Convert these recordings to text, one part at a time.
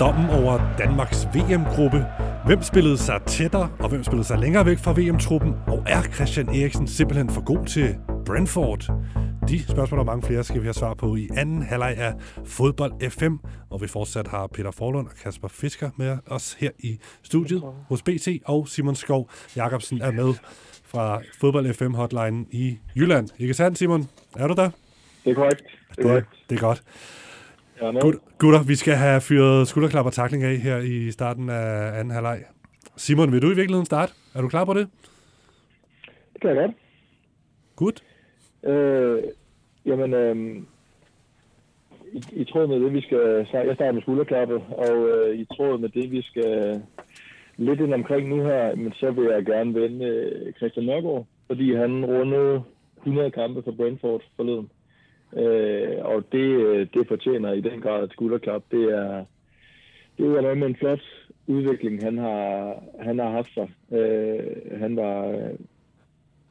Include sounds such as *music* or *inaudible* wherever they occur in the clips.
dommen over Danmarks VM-gruppe? Hvem spillede sig tættere, og hvem spillede sig længere væk fra VM-truppen? Og er Christian Eriksen simpelthen for god til Brentford? De spørgsmål og mange flere skal vi have svar på i anden halvleg af Fodbold FM, hvor vi fortsat har Peter Forlund og Kasper Fisker med os her i studiet hos BT, og Simon Skov Jacobsen er med fra Fodbold FM hotline i Jylland. Ikke sandt, Simon? Er du der? Det er korrekt. Det er, godt. Det er godt. Gut, gutter, vi skal have fyret skulderklap og takling af her i starten af anden halvleg. Simon, vil du i virkeligheden starte? Er du klar på det? Det kan jeg godt. Godt. Øh, jamen, øh, i, i tråd med det, vi skal... Jeg starter med skulderklappet, og øh, i tråd med det, vi skal lidt ind omkring nu her, men så vil jeg gerne vende øh, Christian Nørgaard, fordi han rundede 100 kampe for Brentford forleden. Øh, og det, øh, det fortjener i den grad et skulderklap. Det er, det er med en flot udvikling, han har, han har haft sig. Øh, han var øh,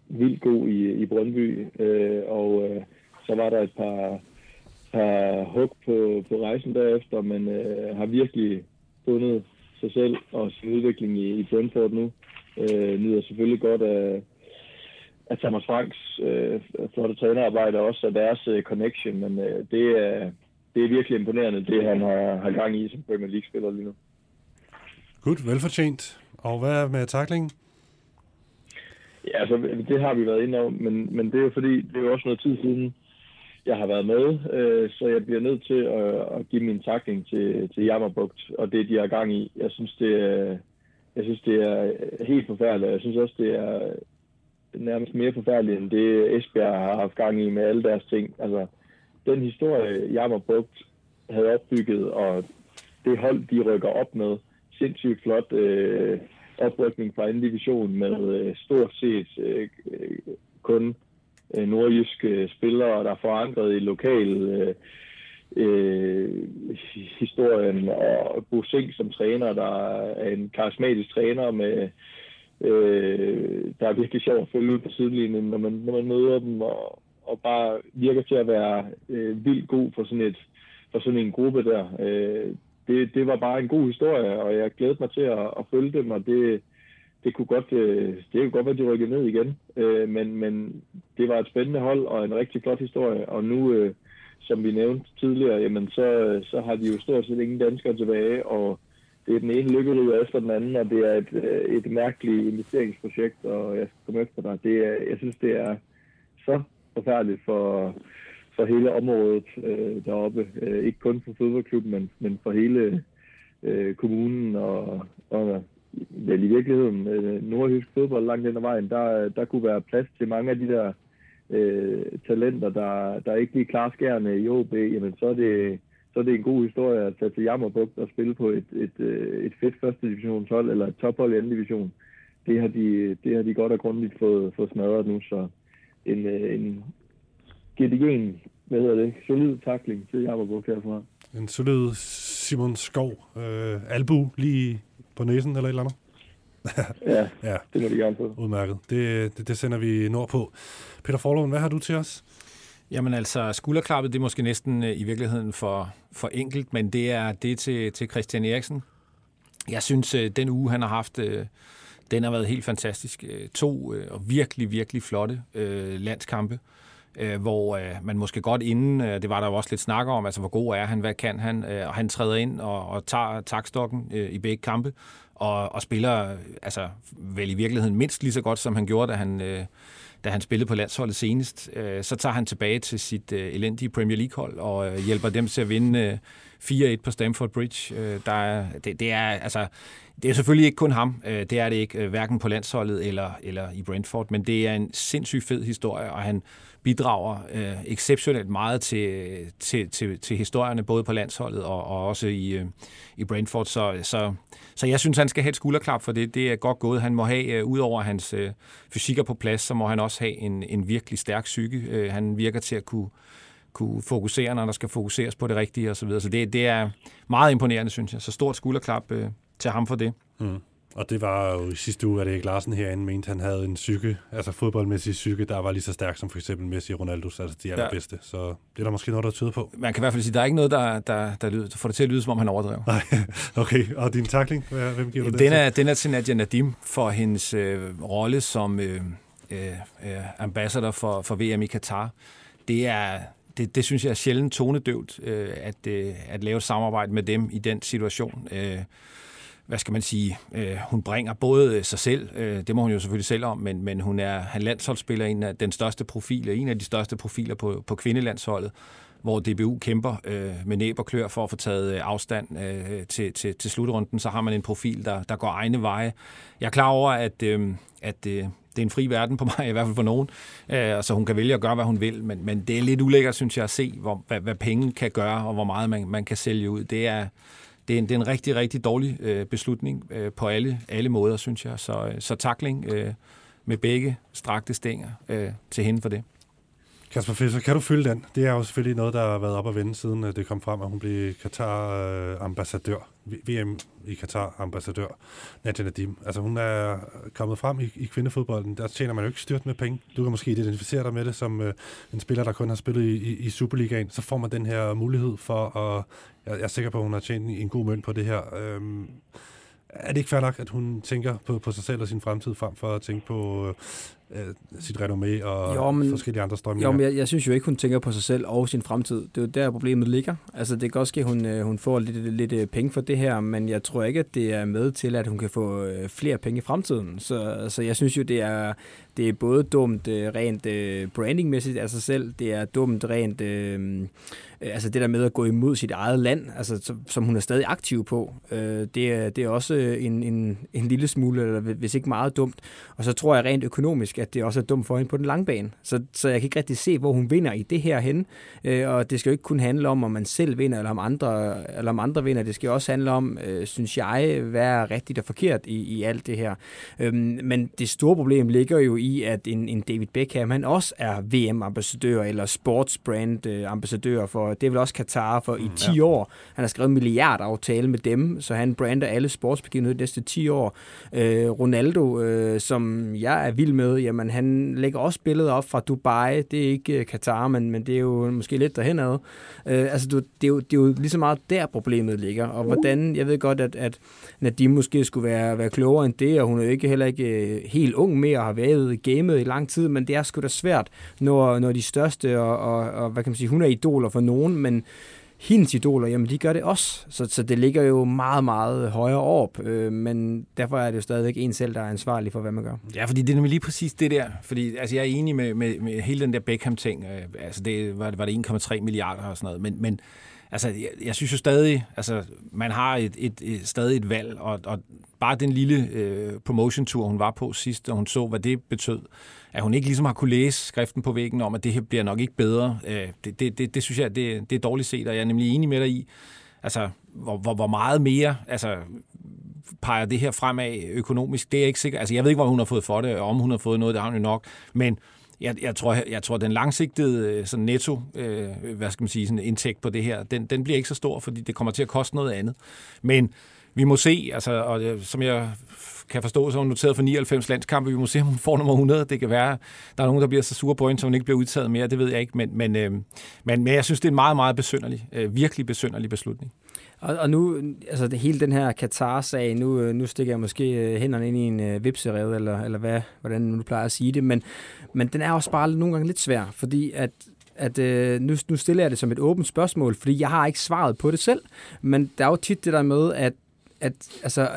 vildt god i, i Brøndby, øh, og øh, så var der et par, par hug på, på rejsen derefter, men øh, har virkelig fundet sig selv og sin udvikling i, i Brentford nu. Øh, nyder selvfølgelig godt af, af Thomas Franks øh, flotte trænerarbejde også af deres øh, connection, men øh, det, er, det er virkelig imponerende, det han har, har gang i som Premier League-spiller lige nu. Godt, velfortjent. Og hvad med taklingen? Ja, altså, det har vi været inde om, men, men det er jo fordi, det er jo også noget tid siden, jeg har været med, øh, så jeg bliver nødt til at, at give min takling til, til Jammerbugt, og det, de har gang i. Jeg synes, det er, jeg synes, det er helt forfærdeligt. Jeg synes også, det er nærmest mere forfærdelig end det Esbjerg har haft gang i med alle deres ting. Altså, den historie, Jammerbugt havde opbygget, og det hold, de rykker op med, sindssygt flot øh, oprykning fra anden division med øh, stort set øh, kun øh, nordjyske øh, spillere, der er forankret i lokal øh, øh, historien, og Bo Sink som træner, der er en karismatisk træner med øh, der er virkelig sjovt at følge ud på sidelinjen, når man, når man møder dem, og, og bare virker til at være øh, vildt god for sådan, et, for sådan en gruppe der. Øh, det, det var bare en god historie, og jeg glædede mig til at, at følge dem, og det, det kunne godt, øh, det kunne godt være, at de rykkede ned igen. Øh, men, men det var et spændende hold og en rigtig flot historie, og nu, øh, som vi nævnte tidligere, jamen så, så har de jo stort set ingen danskere tilbage, og det er den ene lykkeryd efter den anden, og det er et, øh, et mærkeligt investeringsprojekt, og jeg skal komme efter dig. Det er, jeg synes, det er så forfærdeligt for, for hele området øh, deroppe. Øh, ikke kun for fodboldklubben, men, men for hele øh, kommunen og, og vel i virkeligheden øh, nordjysk fodbold langt hen ad vejen. Der, der kunne være plads til mange af de der øh, talenter, der, der ikke lige klarer skærende i OB. Jamen, så er det så er det en god historie at tage til Jammerbugt og spille på et, et, øh, et fedt første divisionshold eller et tophold i anden division. Det har de, det har de godt og grundigt fået, fået smadret nu, så en, øh, en gedigen, hvad hedder det, solid takling til Jammerbugt herfra. En solid Simon Skov, øh, albu lige på næsen eller et eller andet? ja, *laughs* ja, det må de gerne få. Udmærket. Det, det, det sender vi nord på. Peter Forlund, hvad har du til os? Jamen altså, skulderklappet, det er måske næsten øh, i virkeligheden for, for enkelt, men det er det til, til Christian Eriksen. Jeg synes, øh, den uge, han har haft, øh, den har været helt fantastisk. To og virkelig, virkelig flotte landskampe, Øh, hvor øh, man måske godt inden, øh, det var der jo også lidt snak om, altså hvor god er han, hvad kan han, og han træder ind og, og tager takstokken i begge kampe, og, og spiller altså vel i virkeligheden mindst lige så godt, som han gjorde, da han da han spillede på landsholdet senest. Øh, så tager han tilbage til sit øh, elendige Premier League-hold og øh, hjælper dem til at vinde 4-1 på Stamford Bridge. Der er, det, det, er, altså, det er selvfølgelig ikke kun ham. Det er det ikke, hverken på landsholdet eller, eller i Brentford, men det er en sindssygt fed historie, og han bidrager øh, exceptionelt meget til, til, til, til historierne, både på landsholdet og, og også i, øh, i Brentford. Så, så, så jeg synes, han skal have et skulderklap for det. Det er godt gået. Han må have, øh, ud over hans øh, fysikker på plads, så må han også have en, en virkelig stærk psyke. Øh, han virker til at kunne, kunne fokusere, når der skal fokuseres på det rigtige osv. Så, videre. så det, det er meget imponerende, synes jeg. Så stort skulderklap øh, til ham for det. Mm. Og det var jo i sidste uge, at Erik Larsen herinde mente, han havde en psyke, altså fodboldmæssig psyke, der var lige så stærk som for eksempel Messi og Ronaldo, altså de allerbedste. Ja. Så det er der måske noget, der tyder på. Man kan i hvert fald sige, at der er ikke noget, der, der, der, lyder, der får det til at lyde, som om han overdrev. Nej, *laughs* okay. Og din takling, hvem giver du den, den er, Den er til Nadia Nadim for hendes øh, rolle som øh, øh, ambassador for, for VM i Katar. Det er, det, det synes jeg er sjældent tonedøvt, øh, at, øh, at lave et samarbejde med dem i den situation. Øh, hvad skal man sige, øh, hun bringer både øh, sig selv, øh, det må hun jo selvfølgelig selv om, men, men hun er han landsholdsspiller, en af den største profiler, en af de største profiler på, på kvindelandsholdet, hvor DBU kæmper øh, med næb og klør for at få taget øh, afstand øh, til, til, til slutrunden, så har man en profil, der, der går egne veje. Jeg er klar over, at, øh, at øh, det er en fri verden på mig, i hvert fald for nogen, øh, så hun kan vælge at gøre, hvad hun vil, men, men det er lidt ulækkert, synes jeg, at se, hvor, hvad, hvad penge kan gøre, og hvor meget man, man kan sælge ud. Det er, det er en, det er en rigtig, rigtig dårlig øh, beslutning øh, på alle, alle måder, synes jeg. Så, øh, så takling øh, med begge strakte stænger øh, til hende for det. Kasper Fischer, kan du følge den? Det er jo selvfølgelig noget, der har været op at vende, siden øh, det kom frem, at hun blev Katar-ambassadør, VM i Katar-ambassadør, Nadia Nadim. Altså hun er kommet frem i, i kvindefodbolden, der tjener man jo ikke styrt med penge. Du kan måske identificere dig med det som øh, en spiller, der kun har spillet i, i, i Superligaen. Så får man den her mulighed for at, jeg, jeg er sikker på, at hun har tjent en god mønt på det her. Øhm, er det ikke fair nok, at hun tænker på, på sig selv og sin fremtid, frem for at tænke på øh, sit renommé og jo, men, forskellige andre strømninger? Jo, men jeg, jeg synes jo ikke, hun tænker på sig selv og sin fremtid. Det er jo der, problemet ligger. Altså, det kan også ske, at hun, øh, hun får lidt, lidt øh, penge for det her, men jeg tror ikke, at det er med til, at hun kan få øh, flere penge i fremtiden. Så, så jeg synes jo, det er, det er både dumt øh, rent øh, brandingmæssigt af sig selv, det er dumt rent... Øh, øh, altså det der med at gå imod sit eget land, altså, som hun er stadig aktiv på, øh, det, er, det er også en, en, en lille smule, eller hvis ikke meget dumt. Og så tror jeg rent økonomisk, at det også er dumt for hende på den lange bane. Så, så jeg kan ikke rigtig se, hvor hun vinder i det her hen. Øh, og det skal jo ikke kun handle om, om man selv vinder, eller om andre, eller om andre vinder. Det skal også handle om, øh, synes jeg, hvad er rigtigt og forkert i, i alt det her. Øh, men det store problem ligger jo i, at en, en David Beckham, han også er VM-ambassadør, eller sportsbrand-ambassadør for det er vel også Katar for i 10 mm, ja. år. Han har skrevet en milliardaftale med dem, så han brander alle sportsbegivenheder de næste 10 år. Øh, Ronaldo, øh, som jeg er vild med, jamen han lægger også billeder op fra Dubai. Det er ikke Katar, øh, men, men det er jo måske lidt derhenad. Øh, altså, det, er jo, det er jo lige så meget der problemet ligger. Og hvordan, jeg ved godt, at, at Nadim måske skulle være, være klogere end det, og hun er jo ikke heller ikke øh, helt ung mere og har været i gamet i lang tid, men det er sgu da svært, når, når de største, og, og, og hvad kan man sige, hun er idoler for nogen, men hendes idoler, jamen de gør det også. Så, så det ligger jo meget, meget højere op, øh, men derfor er det jo stadigvæk en selv, der er ansvarlig for, hvad man gør. Ja, fordi det er nemlig lige præcis det der. Fordi altså, jeg er enig med, med, med hele den der Beckham-ting. Øh, altså, det var, var det 1,3 milliarder og sådan noget. Men, men altså, jeg, jeg synes jo stadig, altså, man har et, et, et, stadig et valg, og, og bare den lille øh, promotion-tur, hun var på sidst, og hun så, hvad det betød, at hun ikke ligesom har kunne læse skriften på væggen om, at det her bliver nok ikke bedre. Øh, det, det, det, det synes jeg, det, det er dårligt set, og jeg er nemlig enig med dig i, altså, hvor, hvor, hvor meget mere altså, peger det her fremad økonomisk. Det er jeg ikke sikker. Altså, jeg ved ikke, hvor hun har fået for det, og om hun har fået noget, det har hun jo nok. Men jeg, jeg, tror, jeg, jeg tror, den langsigtede øh, sådan netto, øh, hvad skal man sige, sådan indtægt på det her, den, den bliver ikke så stor, fordi det kommer til at koste noget andet. Men vi må se, altså, og øh, som jeg kan forstå, så hun noteret for 99 landskampe. Vi må se, om hun får nummer 100. Det kan være, der er nogen, der bliver så sure på hende, så hun ikke bliver udtaget mere. Det ved jeg ikke. Men, men, øh, men, men jeg synes, det er en meget, meget besynderlig, øh, virkelig besynderlig beslutning. Og, og nu, altså det, hele den her Katar-sag, nu, øh, nu stikker jeg måske øh, hænderne ind i en øh, vipserev, eller, eller hvad, hvordan du plejer at sige det, men, men den er også bare nogle gange lidt svær, fordi at at øh, nu, nu stiller jeg det som et åbent spørgsmål, fordi jeg har ikke svaret på det selv, men der er jo tit det der med, at at altså,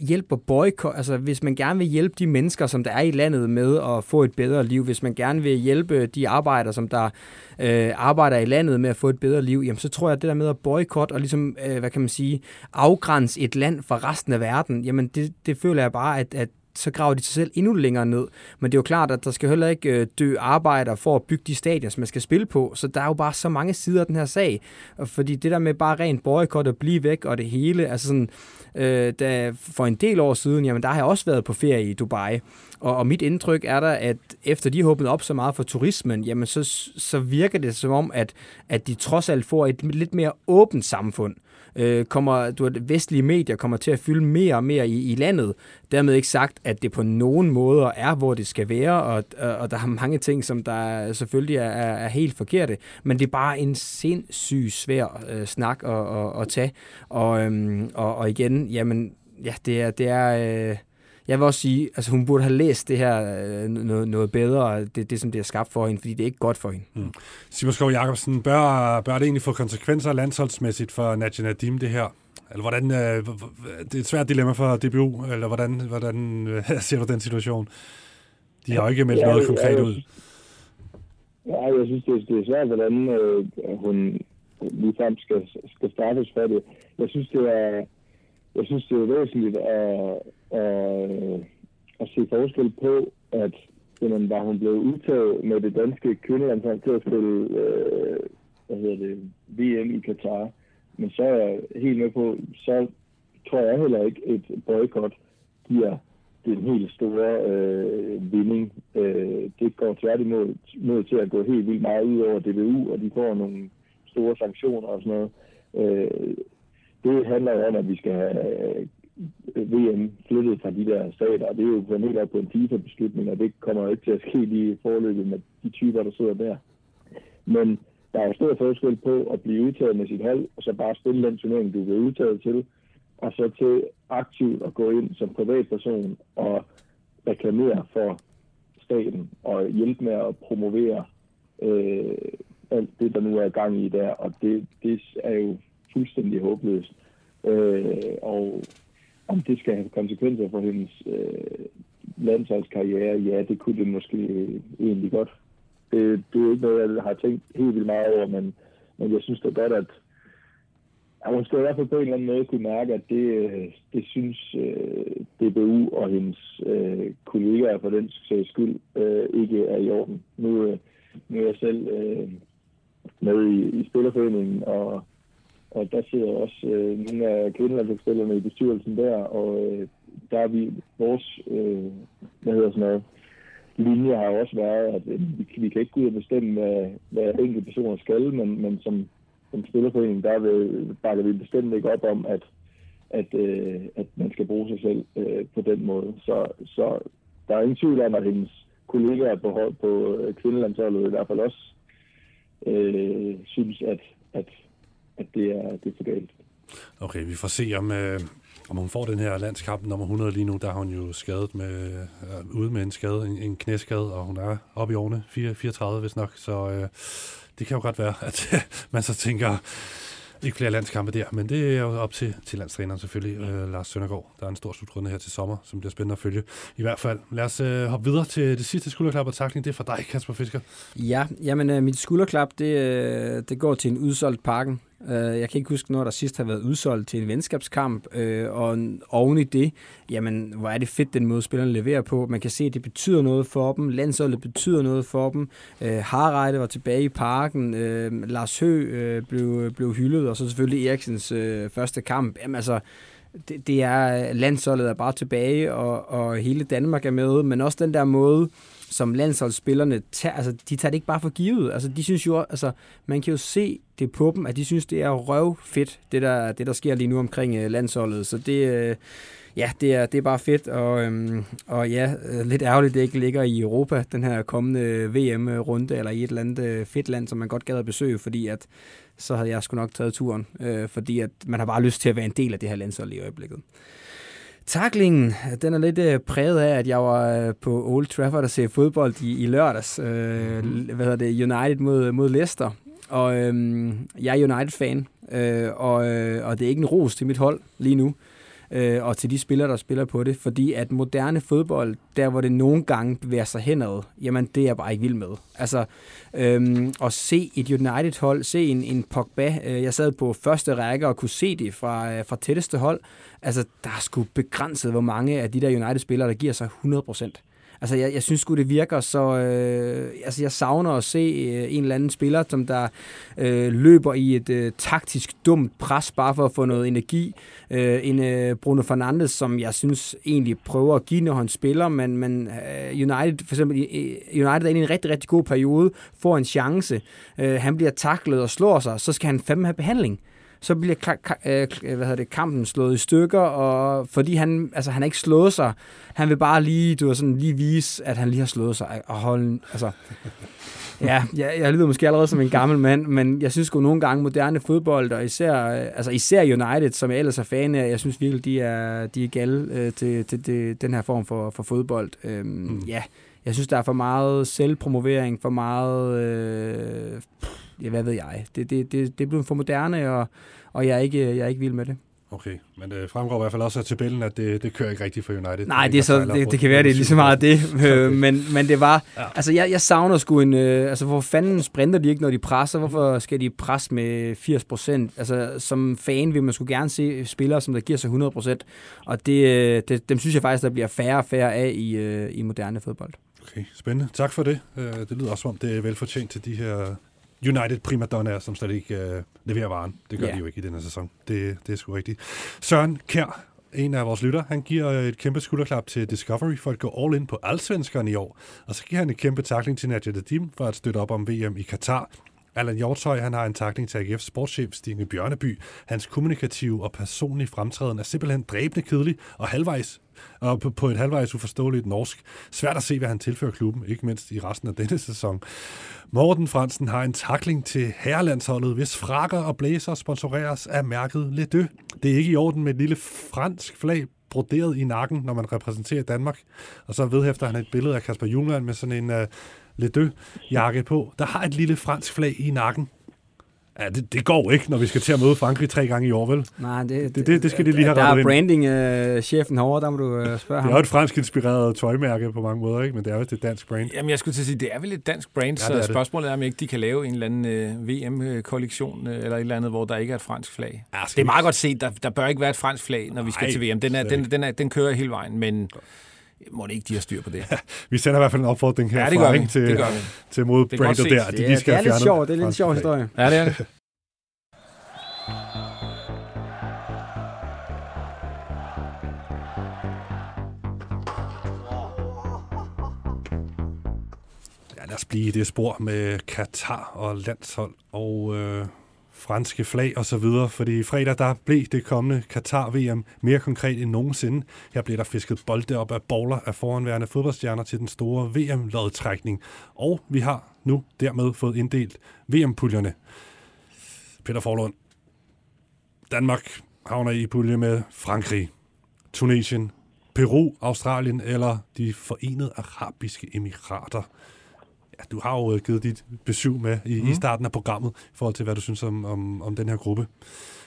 hjælp og boykot, altså hvis man gerne vil hjælpe de mennesker, som der er i landet med at få et bedre liv, hvis man gerne vil hjælpe de arbejdere, som der øh, arbejder i landet med at få et bedre liv, jamen så tror jeg, at det der med at boykot og ligesom, øh, hvad kan man sige, afgrænse et land fra resten af verden, jamen det, det føler jeg bare, at, at så graver de sig selv endnu længere ned. Men det er jo klart, at der skal heller ikke øh, dø arbejder for at bygge de stadier, som man skal spille på. Så der er jo bare så mange sider af den her sag. Fordi det der med bare rent boykot og blive væk og det hele, altså sådan, øh, da for en del år siden, jamen der har jeg også været på ferie i Dubai. Og, og mit indtryk er der, at efter de har op så meget for turismen, jamen så, så virker det som om, at, at de trods alt får et lidt mere åbent samfund øh, kommer, du ved, vestlige medier kommer til at fylde mere og mere i, i landet. Dermed ikke sagt, at det på nogen måder er, hvor det skal være, og, øh, og der er mange ting, som der selvfølgelig er, er, helt forkerte, men det er bare en sindssygt svær øh, snak at, at, at tage. Og, øhm, og, og igen, jamen, ja, det er... Det er øh, jeg vil også sige, altså hun burde have læst det her øh, noget, noget bedre, det, det som det er skabt for hende, fordi det er ikke godt for hende. Mm. Simon Skov Jacobsen, bør, bør det egentlig få konsekvenser landsholdsmæssigt for Nadia Nadim, det her? Eller hvordan, øh, det er et svært dilemma for DBU, eller hvordan, hvordan øh, *laughs* ser du den situation? De har jo ikke meldt ja, noget konkret ud. Ja, jeg synes, det, det er svært, hvordan øh, hun ligefrem skal, skal startes for det. Jeg synes, det er, jeg synes, det er væsentligt at, øh, at se forskel på, at jamen, var hun blevet udtaget med det danske kvindelandshold til at spille øh, hvad hedder det, VM i Katar. Men så er jeg helt med på, så tror jeg heller ikke, et boykot giver den helt store øh, vinding. Øh, det går tværtimod mod til at gå helt vildt meget ud over DBU, og de får nogle store sanktioner og sådan noget. Øh, det handler jo om, at vi skal have øh, VM flyttet fra de der stater, og det er jo på helt på en FIFA-beslutning, og det kommer jo ikke til at ske lige i forløbet med de typer, der sidder der. Men der er jo stor forskel på at blive udtaget med sit hold, og så bare spille den turnering, du bliver udtaget til, og så til aktivt at gå ind som privatperson og reklamere for staten og hjælpe med at promovere øh, alt det, der nu er gang i der. Og det, det er jo fuldstændig håbløst. Øh, og om det skal have konsekvenser for hendes øh, landsholdskarriere, ja, det kunne det måske øh, egentlig godt. Det, det er ikke noget, jeg har tænkt helt vildt meget over, men, men jeg synes da godt, at at hun skal i hvert fald på en eller anden måde kunne mærke, at det, øh, det synes øh, DBU og hendes øh, kollegaer for den sags skyld øh, ikke er i orden. Nu, øh, nu er jeg selv øh, med i, i Spillerforeningen, og og der sidder også øh, nogle af kvindelandsspillerne i bestyrelsen der, og øh, der er vi, vores, øh, hvad hedder sådan noget, linje har også været, at øh, vi, vi kan ikke gå ud og bestemme, hvad, hvad enkelte personer skal, men, men som, som spillerforening, der vil, bakker vi bestemt ikke op om, at, at, øh, at man skal bruge sig selv øh, på den måde. Så, så der er ingen tvivl om, at hendes kollegaer på, på øh, kvindelandsholdet i hvert fald også øh, synes, at, at at det er, det er for galt. Okay, vi får se, om, øh, om hun får den her landskamp nummer 100 lige nu. Der er hun jo skadet med, øh, ude med en skade, en, en knæskade, og hun er oppe i årene, 4, 34 hvis nok. Så øh, det kan jo godt være, *laughs* at man så tænker, ikke flere landskampe der, men det er jo op til, til landstræneren selvfølgelig, øh, Lars Søndergaard. Der er en stor slutrunde her til sommer, som bliver spændende at følge. I hvert fald, lad os øh, hoppe videre til det sidste skulderklap og takling. Det er for dig, Kasper Fisker. Ja, jamen øh, mit skulderklap, det, øh, det går til en udsolgt parken. Øh, jeg kan ikke huske, når der sidst har været udsolgt til en venskabskamp, øh, og oven i det, jamen, hvor er det fedt, den måde spillerne leverer på. Man kan se, at det betyder noget for dem. Landsholdet betyder noget for dem. Øh, Harreide var tilbage i parken. Øh, Lars Hø øh, blev, blev hyldet, og så selvfølgelig Eriksens øh, første kamp. Jamen altså, det, det er, landsholdet er bare tilbage, og, og hele Danmark er med, men også den der måde, som landsholdsspillerne tager, altså de tager det ikke bare for givet. Altså de synes jo, altså man kan jo se det på dem, at de synes, det er røv fedt, det der, det der sker lige nu omkring øh, landsholdet. Så det, øh, ja, det er, det er bare fedt, og, øhm, og ja, øh, lidt ærgerligt, det ikke ligger i Europa, den her kommende øh, VM-runde, eller i et eller andet øh, fedt land, som man godt gad at besøge, fordi at så havde jeg sgu nok taget turen, øh, fordi at man har bare lyst til at være en del af det her landshold i øjeblikket. Taklingen, den er lidt øh, præget af, at jeg var øh, på Old Trafford og se fodbold i, i lørdags. Øh, mm. Hvad hedder det? United mod, mod Leicester. Og øh, jeg er United-fan, øh, og, øh, og det er ikke en ros til mit hold lige nu øh, og til de spillere, der spiller på det, fordi at moderne fodbold, der hvor det nogle gange bevæger sig henad, jamen det er jeg bare ikke vild med. Altså, øhm, at se et United-hold, se en, en Pogba, øh, jeg sad på første række og kunne se det fra, øh, fra tætteste hold, altså der er sgu begrænset, hvor mange af de der United-spillere, der giver sig 100 procent. Altså, jeg, jeg synes sgu, det virker så... Øh, altså, jeg savner at se øh, en eller anden spiller, som der øh, løber i et øh, taktisk dumt pres, bare for at få noget energi. Øh, en øh, Bruno Fernandes, som jeg synes egentlig prøver at give, når han spiller, men, men øh, United, for eksempel, øh, United er i en rigtig, rigtig god periode, får en chance. Øh, han bliver taklet og slår sig, så skal han fandme have behandling så bliver øh, hvad hedder det, kampen slået i stykker, og fordi han, altså, han ikke slået sig, han vil bare lige, du ved, sådan, lige vise, at han lige har slået sig, og holde, altså, *laughs* ja, jeg, jeg lyder måske allerede som en gammel mand, men jeg synes jo nogle gange moderne fodbold, og især, altså især United, som jeg ellers er fan af, jeg synes virkelig, de er, de er gale øh, til, til, til den her form for, for fodbold. Øhm, mm. Ja, jeg synes, der er for meget selvpromovering, for meget... Øh, ja, hvad ved jeg. Det, det, det, det er blevet for moderne, og, og jeg, er ikke, jeg er ikke vild med det. Okay, men det fremgår i hvert fald også af tabellen, at det, det kører ikke rigtigt for United. Nej, det, er så, det, det kan være, det er lige så meget det, okay. men, men det var, ja. altså jeg, jeg savner sgu en, øh, altså hvor fanden sprinter de ikke, når de presser? Hvorfor skal de presse med 80 procent? Altså som fan vil man skulle gerne se spillere, som der giver sig 100 procent, og det, øh, det, dem synes jeg faktisk, der bliver færre og færre af i, øh, i moderne fodbold. Okay, spændende. Tak for det. Det lyder også som om, det er velfortjent til de her United primadonnaer, som slet ikke uh, leverer varen. Det gør yeah. de jo ikke i denne sæson. Det, det er sgu rigtigt. Søren Kær, en af vores lytter, han giver et kæmpe skulderklap til Discovery for at gå all in på allsvenskerne i år. Og så giver han et kæmpe takling til Nadia Dadim for at støtte op om VM i Katar. Allan Hjortøj, han har en takling til AGF sportschef Stine Bjørneby. Hans kommunikative og personlige fremtræden er simpelthen dræbende kedelig og halvvejs og på, på et halvvejs uforståeligt norsk. Svært at se, hvad han tilfører klubben, ikke mindst i resten af denne sæson. Morten Fransen har en takling til herrelandsholdet, hvis frakker og blæser sponsoreres af mærket Le Det er ikke i orden med et lille fransk flag broderet i nakken, når man repræsenterer Danmark. Og så vedhæfter han et billede af Kasper Jungland med sådan en uh, Le Deux-jakke på, der har et lille fransk flag i nakken. Ja, det, det går ikke, når vi skal til at møde Frankrig tre gange i år, vel? Nej, det, det, det, det skal de lige have Der er branding-chefen uh, herovre, der må du uh, spørge ham. Det er jo et fransk inspireret tøjmærke på mange måder, ikke? men det er jo et dansk brand. Jamen, jeg skulle til at sige, det er vel et dansk brand, ja, så er spørgsmålet er, om ikke de kan lave en eller anden uh, VM-kollektion uh, eller et eller andet, hvor der ikke er et fransk flag. Ja, det er meget godt set, der, der bør ikke være et fransk flag, når vi skal til VM. Den, er, den, den, er, den kører hele vejen, men må det ikke, de har styr på det. vi sender i hvert fald en opfordring her ja, det gør vi. til, det gør vi. til mod brandet der. De, de skal det er lidt sjovt, det er lidt en sjov historie. Ja, det er det. lad os blive i det spor med Katar og landshold og øh, franske flag og så videre, fredag der blev det kommende Qatar-VM mere konkret end nogensinde. Her blev der fisket bolde op af bowler af foranværende fodboldstjerner til den store VM-lodtrækning, og vi har nu dermed fået inddelt VM-puljerne. Peter Forlund, Danmark havner i pulje med Frankrig, Tunesien, Peru, Australien eller de forenede arabiske emirater ja, du har jo givet dit besøg med i, mm. i starten af programmet, i forhold til, hvad du synes om, om, om den her gruppe.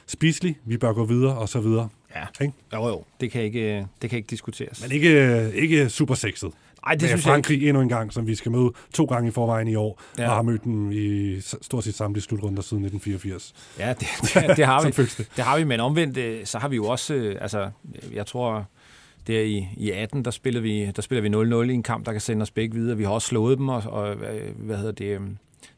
Spiselig, vi bør gå videre, og så videre. Ja, ikke? jo jo, det kan ikke, det kan ikke diskuteres. Men ikke, ikke super sexet. Nej, det synes Frankrig jeg ikke. endnu en gang, som vi skal møde to gange i forvejen i år, ja. og har mødt dem i stort set samtlige slutrunder siden 1984. Ja, det, det, det har *laughs* vi. det har vi, men omvendt, øh, så har vi jo også, øh, altså, jeg tror, der i, i 18, der spiller vi, der spiller vi 0-0 i en kamp, der kan sende os begge videre. Vi har også slået dem, og, og øh, hvad hedder det, øhm,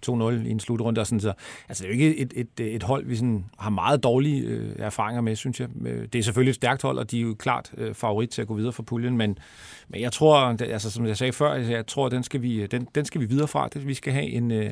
2-0 i en slutrunde. Og sådan, så, altså, det er jo ikke et, et, et hold, vi sådan, har meget dårlige øh, erfaringer med, synes jeg. Øh, det er selvfølgelig et stærkt hold, og de er jo klart øh, favorit til at gå videre fra puljen, men, men jeg tror, altså, som jeg sagde før, jeg tror, den skal vi, den, den skal vi videre fra. Det, vi skal have en, øh,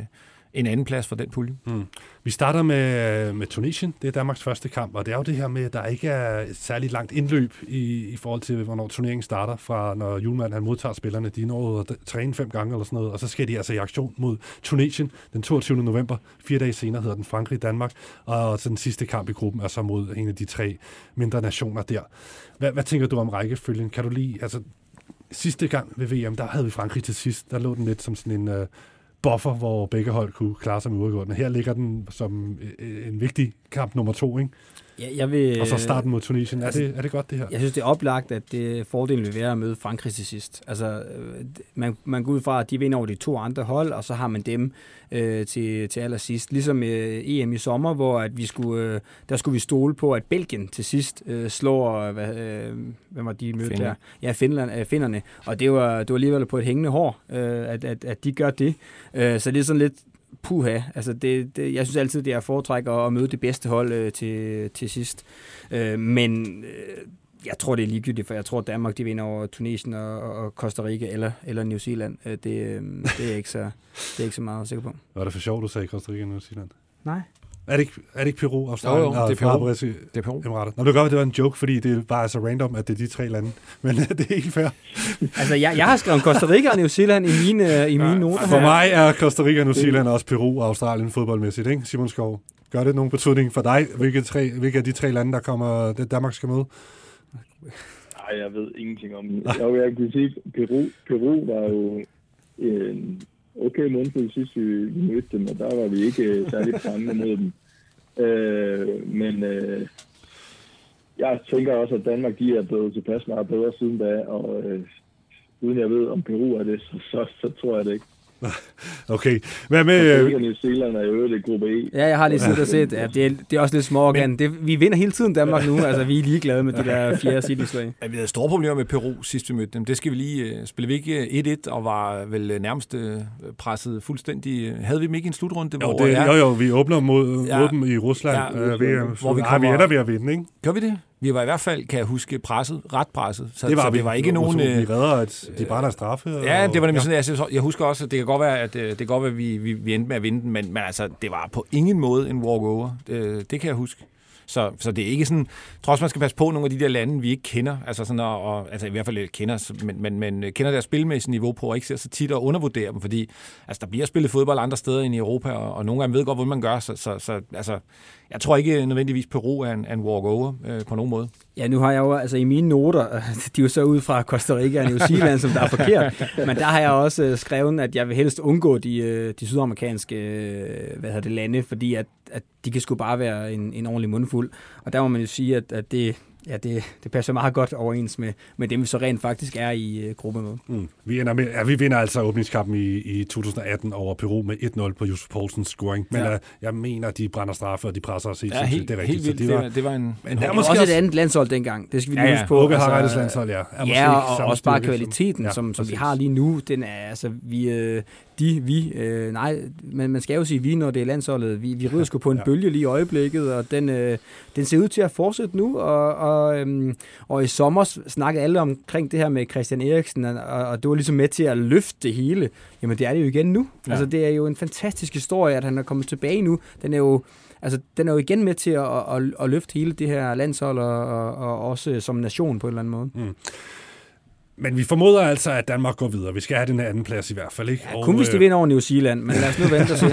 en anden plads for den pulje. Mm. Vi starter med, øh, med Tunesien. Det er Danmarks første kamp, og det er jo det her med, at der ikke er et særligt langt indløb i, i forhold til, hvornår turneringen starter, fra når Julemand han modtager spillerne. De når at træne fem gange eller sådan noget, og så skal de altså i aktion mod Tunesien den 22. november. Fire dage senere hedder den Frankrig-Danmark, og så den sidste kamp i gruppen er så mod en af de tre mindre nationer der. Hvad, hvad tænker du om rækkefølgen? Kan du lige, altså sidste gang ved VM, der havde vi Frankrig til sidst. Der lå den lidt som sådan en... Øh, buffer, hvor begge hold kunne klare sig med udgående. Her ligger den som øh, øh, en vigtig kamp nummer to, ikke? Ja, jeg vil, Og så starten mod Tunesien. Er det, er det godt, det her? Jeg synes, det er oplagt, at det fordelen vil være at møde Frankrig til sidst. Altså, øh, man, man går ud fra, at de vinder over de to andre hold, og så har man dem øh, til, til allersidst. Ligesom øh, EM i sommer, hvor at vi skulle, øh, der skulle vi stole på, at Belgien til sidst øh, slår, hvad, øh, hvad var de mødte der? Ja, Finland, øh, finderne. Og det var, det var alligevel på et hængende hår, øh, at, at, at de gør det. Øh, så det er sådan lidt, puha, altså det, det, jeg synes altid, det er foretræk at, at møde det bedste hold øh, til, til sidst. Øh, men øh, jeg tror, det er ligegyldigt, for jeg tror, Danmark de vinder over Tunesien og, og Costa Rica eller, eller New Zealand. Øh, det, øh, det, er ikke så, det er ikke så meget sikker på. Var det for sjovt, du sagde Costa Rica og New Zealand? Nej. Er det ikke, er det ikke Peru, Australien Jo, jo, og det er Peru. Faroe Det er Peru. Emirater? Nå, det kan godt det var en joke, fordi det er bare så random, at det er de tre lande. *laughs* Men det er helt fair. Altså, jeg, jeg har skrevet Costa Rica og New Zealand i mine, øh, i mine noter. For mig er Costa Rica, New Zealand og også Peru og Australien fodboldmæssigt, ikke? Simon Skov. Gør det nogen betydning for dig, hvilke, tre, hvilke af de tre lande, der kommer, det Danmark skal møde? Nej, jeg ved ingenting om det. Jeg, jeg kunne sige, Peru, Peru var jo en okay mundfuld sidst, vi, vi mødte dem, og der var vi ikke øh, særlig fremme mod dem. Øh, men øh, jeg tænker også, at Danmark de er blevet tilpas meget bedre siden da, og øh, uden jeg ved, om Peru er det, så, så, så tror jeg det ikke. *laughs* Okay. Hvad med... Øh, New Zealand er jo i gruppe E. Ja, jeg har lige siddet og set. Ja, det, er, det er også lidt småorgan. Det, vi vinder hele tiden Danmark nu. Altså, vi er ligeglade med de der fjerde sidningslag. Ja, vi havde store problemer med Peru sidst vi mødte dem. Det skal vi lige... øh, Spille vi ikke 1-1 og var vel øh, nærmest øh, presset fuldstændig... øh, Havde vi dem ikke i en slutrunde? jo, det, jo, jo, vi åbner mod, Ja. mod dem i Rusland. Ja, Ja, øh, VM, hvor vi Ej, vi kommer- ender ved at vinde, ikke? Gør vi det? Vi var i hvert fald, kan jeg huske, presset, ret presset. Så, Det var så vi. det var ikke nogen... Vi øh, redder, at de brænder straffe. Og, Ja, det var nemlig sådan, jeg, jeg husker også, at det kan godt være, at, øh, det kan godt være, at vi, vi, vi endte med at vinde den, men, men altså, det var på ingen måde en walkover. Det, det kan jeg huske. Så, så det er ikke sådan, trods man skal passe på nogle af de der lande, vi ikke kender, altså, sådan, og, og, altså i hvert fald øh, kender, men, men, men øh, kender deres spilmæssige niveau på, og ikke ser så tit og undervurdere dem, fordi altså, der bliver spillet fodbold andre steder end i Europa, og, og nogle gange ved godt, hvordan man gør, så, så, så altså, jeg tror ikke øh, nødvendigvis, Peru er en, en walkover øh, på nogen måde. Ja, nu har jeg jo, altså i mine noter, *laughs* de er jo så ud fra Costa Rica og New Zealand, som der er forkert, *laughs* men der har jeg også øh, skrevet, at jeg vil helst undgå de, øh, de sydamerikanske øh, hvad hedder det, lande, fordi at, at de kan sgu bare være en, en ordentlig mundfuld. Og der må man jo sige, at, at det, ja, det, det passer meget godt overens med, med dem, vi så rent faktisk er i øh, gruppe med. Mm. Vi, ender med, ja, vi vinder altså åbningskampen i, i 2018 over Peru med 1-0 på Josef Poulsens scoring. Men Ja. ja. jeg mener, de brænder straffe, og de presser os helt Ja, helt, det er rigtigt. helt vildt. Så Det var, var, det var en, en der er var måske også et også- andet landshold dengang, det skal vi lige Ja, ja. huske på. Ukke har rettet landshold, ja. Er måske Ja, og samme også bare styrke som- kvaliteten, Ja, ja, som, som vi har lige nu, den er, altså, vi, øh, de, vi, øh, nej, men man skal jo sige vi, når det er landsholdet. Vi, vi rider sgu på en Ja. bølge lige i øjeblikket, og den, øh, den ser ud til at fortsætte nu, og, og, øhm, og i sommer snakkede alle omkring det her med Christian Eriksen, og, og det var ligesom med til at løfte det hele. Jamen det er det jo igen nu. Ja. Altså det er jo en fantastisk historie, at han er kommet tilbage nu. Den er jo, altså, den er jo igen med til at, at, at løfte hele det her landshold, og, og, og også som nation på en eller anden måde. Men vi formoder altså, at Danmark går videre. Vi skal have den anden plads i hvert fald, ikke? Ja, kun hvis de vinder over New Zealand, men lad os nu vente og se.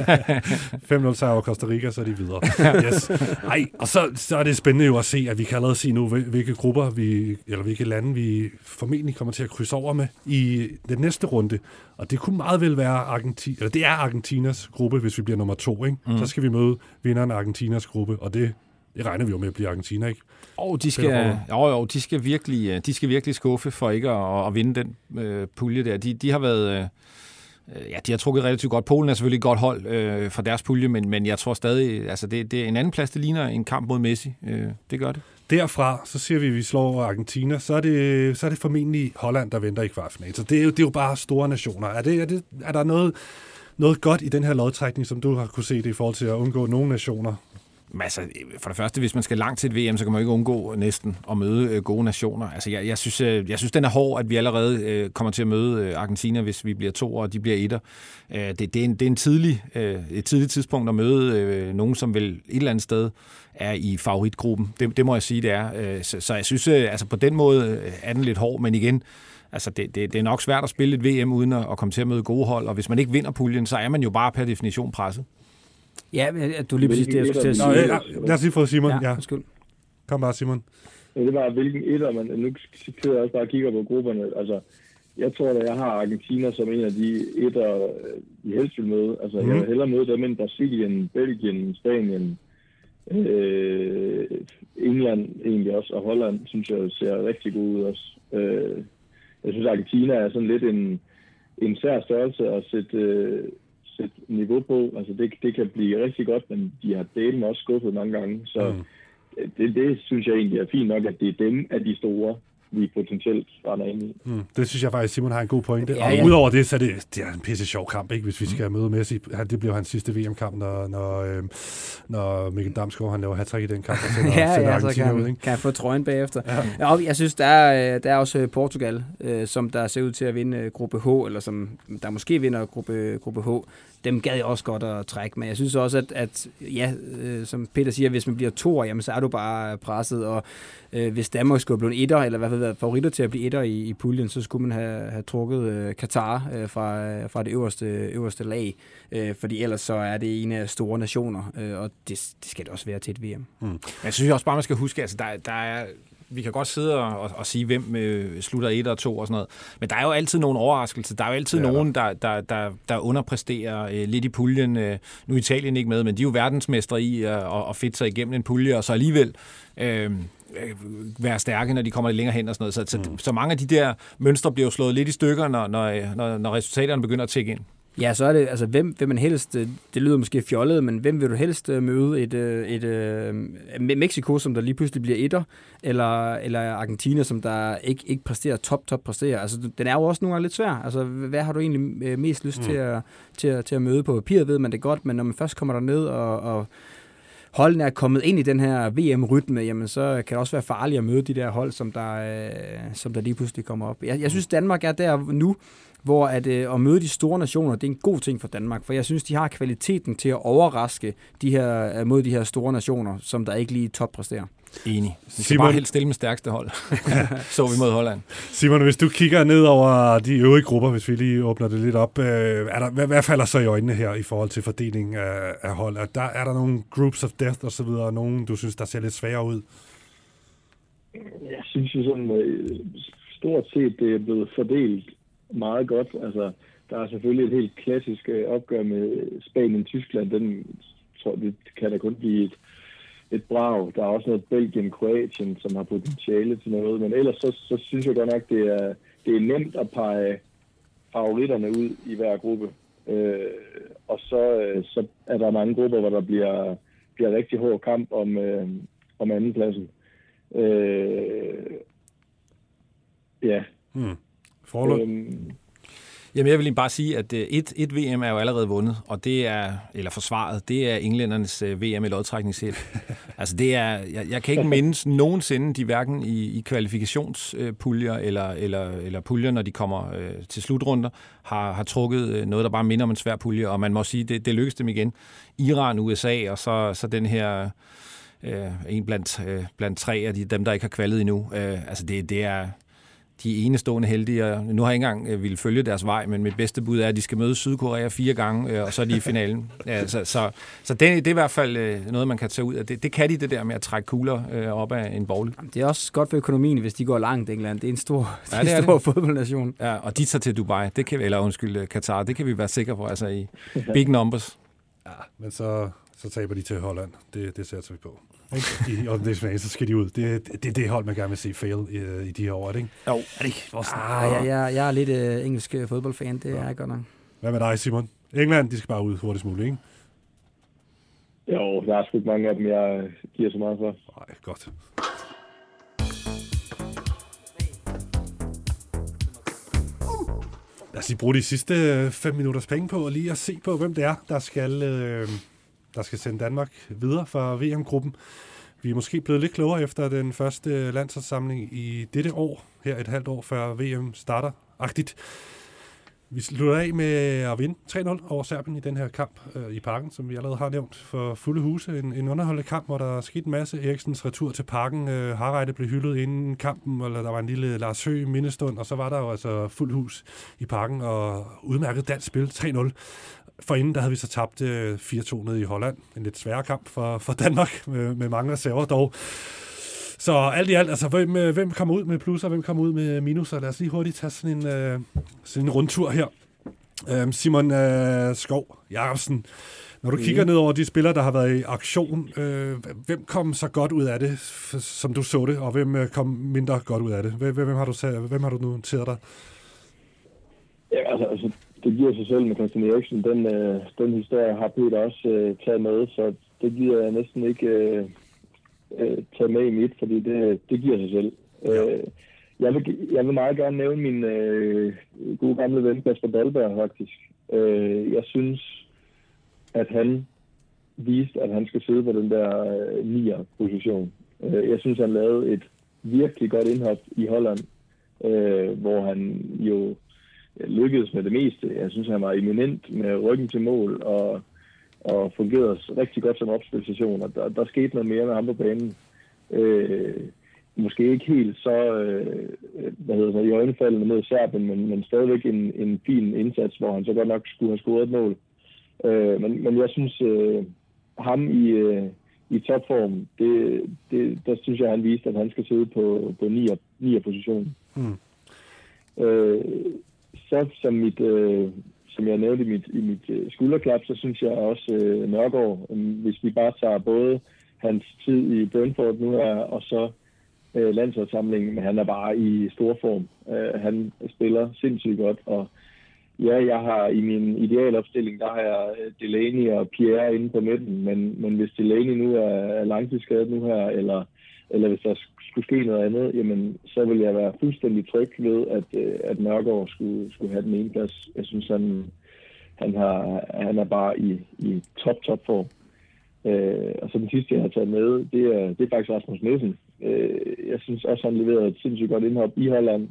5-0 sejr over Costa Rica, så er de videre. Yes. Ej, og så, så er det spændende jo at se, at vi kan allerede sige nu, hvil- hvilke grupper, vi, eller hvilke lande vi formentlig kommer til at krydse over med i den næste runde. Og det kunne meget vel være Argentina, eller det er Argentinas gruppe, hvis vi bliver nummer to, ikke? Mm. Så skal vi møde vinderen af Argentinas gruppe, og det, det regner vi jo med at blive Argentina, ikke? Og de skal, jo, jo, de skal virkelig, øh, de skal virkelig skuffe for ikke at, at vinde den øh, pulje der. De, de har været, øh, ja, de har trukket relativt godt. Polen er selvfølgelig et godt hold øh, for deres pulje, men, men jeg tror stadig, altså det, det er en anden plads, det ligner en kamp mod Messi. Øh, det gør det. Derfra, så siger vi, at vi slår Argentina, så er det, så er det formentlig Holland, der venter i kvartfinalen. Så det er jo, det er jo bare store nationer. Er, det, er, det, er der noget, noget godt i den her lodtrækning, som du har kunne se det i forhold til at undgå nogle nationer? Men altså, for det første, hvis man skal langt til et VM, så kan man jo ikke undgå næsten at møde øh, gode nationer. Altså, jeg, jeg, synes, øh, jeg synes, den er hård, at vi allerede øh, kommer til at møde øh, Argentina, hvis vi bliver to, og de bliver etter. Øh, det, det, er en, det er en tidlig, øh, et tidligt tidspunkt at møde øh, nogen, som vil et eller andet sted er i favoritgruppen. Det, det må jeg sige, det er. Øh, så, så jeg synes, øh, altså på den måde øh, er den lidt hård, men igen, Altså, det, det, det er nok svært at spille et VM uden at, at komme til at møde gode hold, og hvis man ikke vinder puljen, så er man jo bare per definition presset. Ja, men øh, du er lige præcis det, jeg skulle til at Nå, sige. ja, lad os lige få Simon. Ja. Ja, undskyld. Kom bare, Simon. Ja, det var, hvilken etter man... Nu sidder jeg også bare og kigger på grupperne. Altså, jeg tror, at jeg har Argentina som en af de etter, øh, vi helst vil møde. Altså, mm. jeg vil hellere møde dem end Brasilien, Belgien, Spanien, Øh, England egentlig også, og Holland synes jeg ser rigtig god ud også. Øh, jeg synes, Argentina er sådan lidt en, en sær størrelse at sætte, øh, sætte niveau på. Altså det, det kan blive rigtig godt, men de har delen også skuffet mange gange. Så mm. det, det synes jeg egentlig er fint nok, at det er dem af de store, vi potentielt render ind i. Mm, det synes jeg faktisk, Simon har en god pointe. Ja, ja. Og udover det, så er det, det er en pisse sjov kamp, ikke? hvis vi skal møde Messi. Det bliver hans sidste VM-kamp, når, når, øh, når Mikkel Damsgaard han laver hat i den kamp. Og sender, *laughs* ja, sender ja, så kan, ud, ikke? kan jeg få trøjen bagefter. Ja. Og jeg synes, der er, der er også Portugal, øh, som der ser ud til at vinde gruppe H, eller som der måske vinder gruppe, gruppe H dem gad jeg også godt at trække, men jeg synes også, at, at ja, øh, som Peter siger, hvis man bliver to jamen, så er du bare presset, og øh, hvis Danmark skulle blive en etter, eller i hvert fald været favoritter til at blive etter i, i puljen, så skulle man have, have trukket øh, Katar øh, fra, øh, fra det øverste, øverste lag, øh, fordi ellers så er det en af store nationer, øh, og det, det skal det også være til et VM. Mm. Jeg synes også bare, man skal huske, altså der, der er vi kan godt sidde og, og, og sige, hvem øh, slutter et og to og sådan noget. Men der er jo altid nogle overraskelser. Der er jo altid ja, nogen, der, der, der, der underpræsterer øh, lidt i puljen. Øh, nu er Italien ikke med, men de er jo verdensmestre i at, at, at fedte sig igennem en pulje, og så alligevel øh, være stærke, når de kommer lidt længere hen og sådan noget. Så, mm. så, så mange af de der mønstre bliver jo slået lidt i stykker, når, når, når, når resultaterne begynder at tække ind. Ja, så er det, altså, hvem vil man helst, øh, det lyder måske fjollet, men hvem vil du helst øh, møde? Et, øh, et, et Mexico, som der lige pludselig bliver etter, eller, eller Argentina, som der ikke, ikke præsterer top, top præsterer? Altså, den er jo også nogle gange lidt svær. Altså, hvad har du egentlig mest lyst mm. til, at, til, at, til at møde på papiret, ved man det godt, men når man først kommer der ned og, og holdene er kommet ind i den her VM-rytme, jamen så kan det også være farligt at møde de der hold, som der, som der lige pludselig kommer op. Jeg, jeg synes, Danmark er der nu, hvor at, øh, at møde de store nationer, det er en god ting for Danmark, for jeg synes, de har kvaliteten til at overraske de her, øh, mod de her store nationer, som der ikke lige toppræsterer. Enig. Vi skal Simon, bare helt stille med stærkeste hold. *laughs* så vi mod Holland. Simon, hvis du kigger ned over de øvrige grupper, hvis vi lige åbner det lidt op, øh, er der, hvad, hvad falder så i øjnene her i forhold til fordelingen af, af hold? Er der, er der nogle groups of death og så videre, nogen du synes, der ser lidt sværere ud? Jeg synes jo sådan, øh, stort set det er blevet fordelt meget godt. Altså, der er selvfølgelig et helt klassisk øh, opgør med Spanien-Tyskland. Den tror det kan da kun blive et, et brag. Der er også noget Belgien-Kroatien, som har potentiale til noget. Men ellers så, så synes jeg godt nok, det er, det er nemt at pege favoritterne ud i hver gruppe. Øh, og så, øh, så er der mange grupper, hvor der bliver, bliver rigtig hård kamp om, øh, om andenpladsen. Øh, ja. Hmm. Forløb? Øhm, Jamen, jeg vil lige bare sige, at øh, et, et VM er jo allerede vundet, og det er, eller forsvaret, det er englændernes øh, VM i lodtrækningsheld. *laughs* altså, det er, jeg, jeg kan ikke mindes nogensinde, de hverken i, i kvalifikationspuljer eller, eller, eller puljer, når de kommer øh, til slutrunder, har, har trukket øh, noget, der bare minder om en svær pulje, og man må sige, det, det lykkedes dem igen. Iran, USA, og så, så den her øh, en blandt, øh, blandt tre af de, dem, der ikke har kvalet endnu. Øh, altså, det, det er de er enestående heldige, og nu har jeg ikke engang øh, ville følge deres vej, men mit bedste bud er, at de skal møde Sydkorea fire gange, øh, og så er de i finalen. *laughs* Ja, så så, så det, det er i hvert fald øh, noget, man kan tage ud af. Det, det kan de, det der med at trække kugler op af en bowl. Det er også godt for økonomien, hvis de går langt, England. Det er en stor, ja, *laughs* det er en stor fodboldnation. Ja, og de tager til Dubai, det kan vi, eller undskyld, Katar, det kan vi være sikre på, altså i big numbers. Ja, men så, så taber de til Holland. Det, det sætter vi på i ottendelsfinalen, så skal de ud. Det er det, det hold, man gerne vil se fail i, i de her år, er det ikke? Jo, er det ikke? Ah, jeg, jeg, jeg er lidt uh, engelsk øh, fodboldfan, det ja. er jeg godt nok. Hvad med dig, Simon? England, de skal bare ud hurtigst muligt, ikke? Jo, der er sgu ikke mange af dem, jeg giver så meget for. Nej, godt. Lad os lige bruge de sidste øh, fem minutters penge på, og lige at se på, hvem det er, der skal... Øh der skal sende Danmark videre fra VM-gruppen. Vi er måske blevet lidt klogere efter den første landsholdssamling i dette år, her et halvt år før VM starter. Agtigt. Vi slutter af med at vinde 3-0 over Serbien i den her kamp øh, i parken, som vi allerede har nævnt for fulde huse. En, en underholdende kamp, hvor der er sket en masse. Eriksens retur til parken. Øh, Harreide blev hyldet inden kampen, eller der var en lille Lars Høgh mindestund, og så var der jo altså fuld hus i parken, og udmærket dansk spil 3-0 for inden der havde vi så tabt øh, 4-2 nede i Holland. En lidt sværere kamp for, for Danmark, med, med mange reserver dog. Så alt i alt, altså, hvem, øh, hvem kommer ud med plusser, hvem kommer ud med minuser? Lad os lige hurtigt tage sådan en, øh, sådan en rundtur her. Øh, Simon øh, Skov Jacobsen, Når du kigger ned over de spillere, der har været i aktion, øh, hvem kom så godt ud af det, som du så det, og hvem øh, kom mindre godt ud af det? Hvem, hvem, har, du, hvem har du noteret dig? Ja, altså, altså, det giver sig selv med Christian Eriksen. Den, øh, den historie har Peter også øh, taget med, så det giver jeg næsten ikke øh, øh, tage med i mit, fordi det, det giver sig selv. Ja. Øh, jeg, vil, jeg vil meget gerne nævne min øh, gode gamle ven Kasper Dahlberg, faktisk. Øh, jeg synes, at han viste, at han skal sidde på den der øh, nier position. Øh, jeg synes, han lavede et virkelig godt indhop i Holland, øh, hvor han jo lykkedes med det meste. Jeg synes, han var eminent med ryggen til mål og, og fungerede rigtig godt som opspilstation. Og der, der skete noget mere med ham på banen. Øh, måske ikke helt så øh, hvad hedder det, i øjenfaldene mod Serbien, men, men stadigvæk en, en fin indsats, hvor han så godt nok skulle have scoret et mål. Øh, men, men jeg synes, øh, ham i, øh, i topform, det, det, der synes jeg, han viste, at han skal sidde på, på 9. 9. position. Mm. Øh, så som, mit, øh, som jeg nævnte i mit, i mit øh, skulderklap, så synes jeg også øh, Nørgaard, øh, hvis vi bare tager både hans tid i Brentford nu her, og så øh, landsholdssamlingen, men han er bare i stor form. Øh, han spiller sindssygt godt, og ja, jeg har i min idealopstilling, der har jeg øh, Delaney og Pierre inde på midten, men, men hvis Delaney nu er, er langtidsskadet nu her, eller, eller hvis der skulle ske noget andet, jamen, så vil jeg være fuldstændig tryg ved, at, øh, at Nørgaard skulle, skulle have den ene plads. Jeg synes, han, han, har, han er bare i, i top, top form. Øh, og så den sidste, jeg har taget med, det er, det er faktisk Rasmus Nielsen. Øh, jeg synes også, han leverede et sindssygt godt indhop i Holland,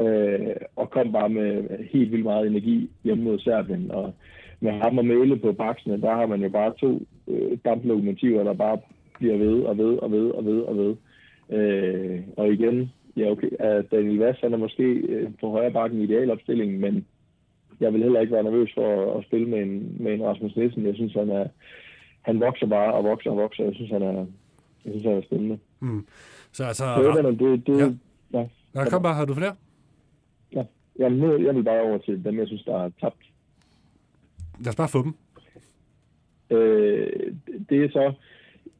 øh, og kom bare med helt vildt meget energi hjemme mod Serbien. Og med ham og Mæle på baksene, der har man jo bare to øh, damplokomotiver, der bare bliver ved og ved og ved og ved og ved. Øh, og igen, ja okay, at Daniel Vass, han er måske øh, på højre bakken i idealopstillingen, men jeg vil heller ikke være nervøs for at, at spille med en, med en Rasmus Nielsen. Jeg synes, han er, han vokser bare og vokser og vokser. Jeg synes, han er, jeg synes, han er spændende. Mm. Så altså... Så, det, det, Ja. ja. Ja, kom bare, har du flere? Ja. Jamen, nu, jeg vil bare over til dem, jeg synes, der er tabt. Lad os bare få dem. Øh, det er så,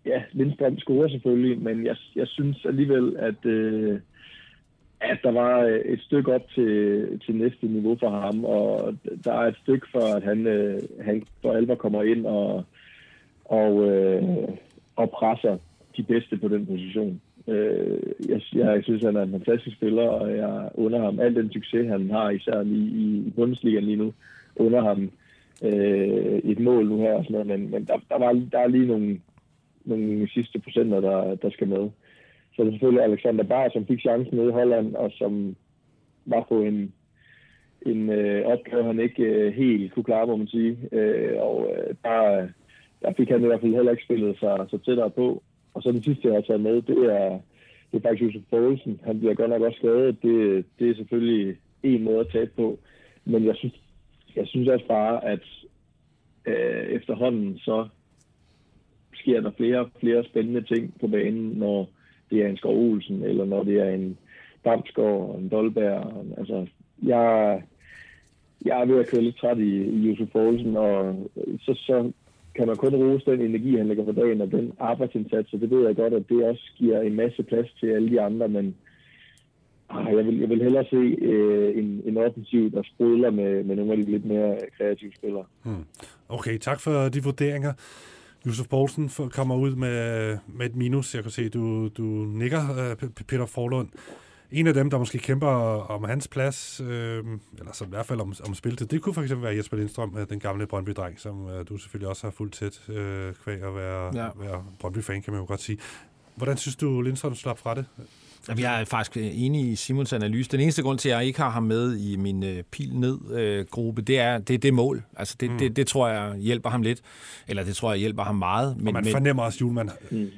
ja, Lindstrøm scorer selvfølgelig, men jeg, jeg synes alligevel, at, øh, at der var øh, et stykke op til, til næste niveau for ham, og der er et stykke for, at han, øh, han for alvor kommer ind og, og, øh, og presser de bedste på den position. Øh, jeg, jeg synes, han er en fantastisk spiller, og jeg under ham al den succes, han har, især lige i, i Bundesliga lige nu, under ham øh, et mål nu her og sådan noget, men, men der, der, var, der er lige nogle, nogle sidste procenter, der, der skal med. Så det er selvfølgelig Alexander Bar, som fik chancen nede i Holland, og som var på en, en øh, opgave, han ikke øh, helt kunne klare, må man sige. Øh, og øh, der, der fik han i hvert fald heller ikke spillet sig så tættere på. Og så den sidste, jeg har taget med, det er, det er faktisk Josef Poulsen. Han bliver godt nok også skadet. Det, det er selvfølgelig en måde at tabe på. Men jeg synes, jeg synes også bare, at øh, efterhånden så sker der flere og flere spændende ting på banen, når det er en Skov Olsen, eller når det er en Damsgaard og en Dolberg. Altså, jeg, jeg er ved at køre lidt træt i, i Josef Poulsen, og så, så kan man kun rose den energi, han lægger for dagen, og den arbejdsindsats, og det ved jeg godt, at det også giver en masse plads til alle de andre, men ah, jeg, vil, jeg vil hellere se øh, en, en offensiv, der sprudler med, med nogle af de lidt mere kreative spillere. Hmm. Okay, tak for de vurderinger. Josef Poulsen kommer ud med, med et minus. Jeg kan se, du, du nikker, øh, Peter Forlund. En af dem, der måske kæmper om hans plads, øh, eller så i hvert fald om, om spilletid, det kunne for eksempel være Jesper Lindstrøm, øh, den gamle Brøndby-dreng, som øh, du selvfølgelig også har fulgt tæt øh, kvæg at være, ja. være Brøndby-fan, kan man jo godt sige. Hvordan synes du, Lindstrøm slap fra det? Jamen, Jeg er faktisk enig i Simons analyse. Den eneste grund til, at jeg ikke har ham med i min øh, pil ned-gruppe, det er det, er det mål. Altså, det, mm. det, det tror jeg hjælper ham lidt. Eller det tror jeg hjælper ham meget. Men, og man men, fornemmer også, at Julemand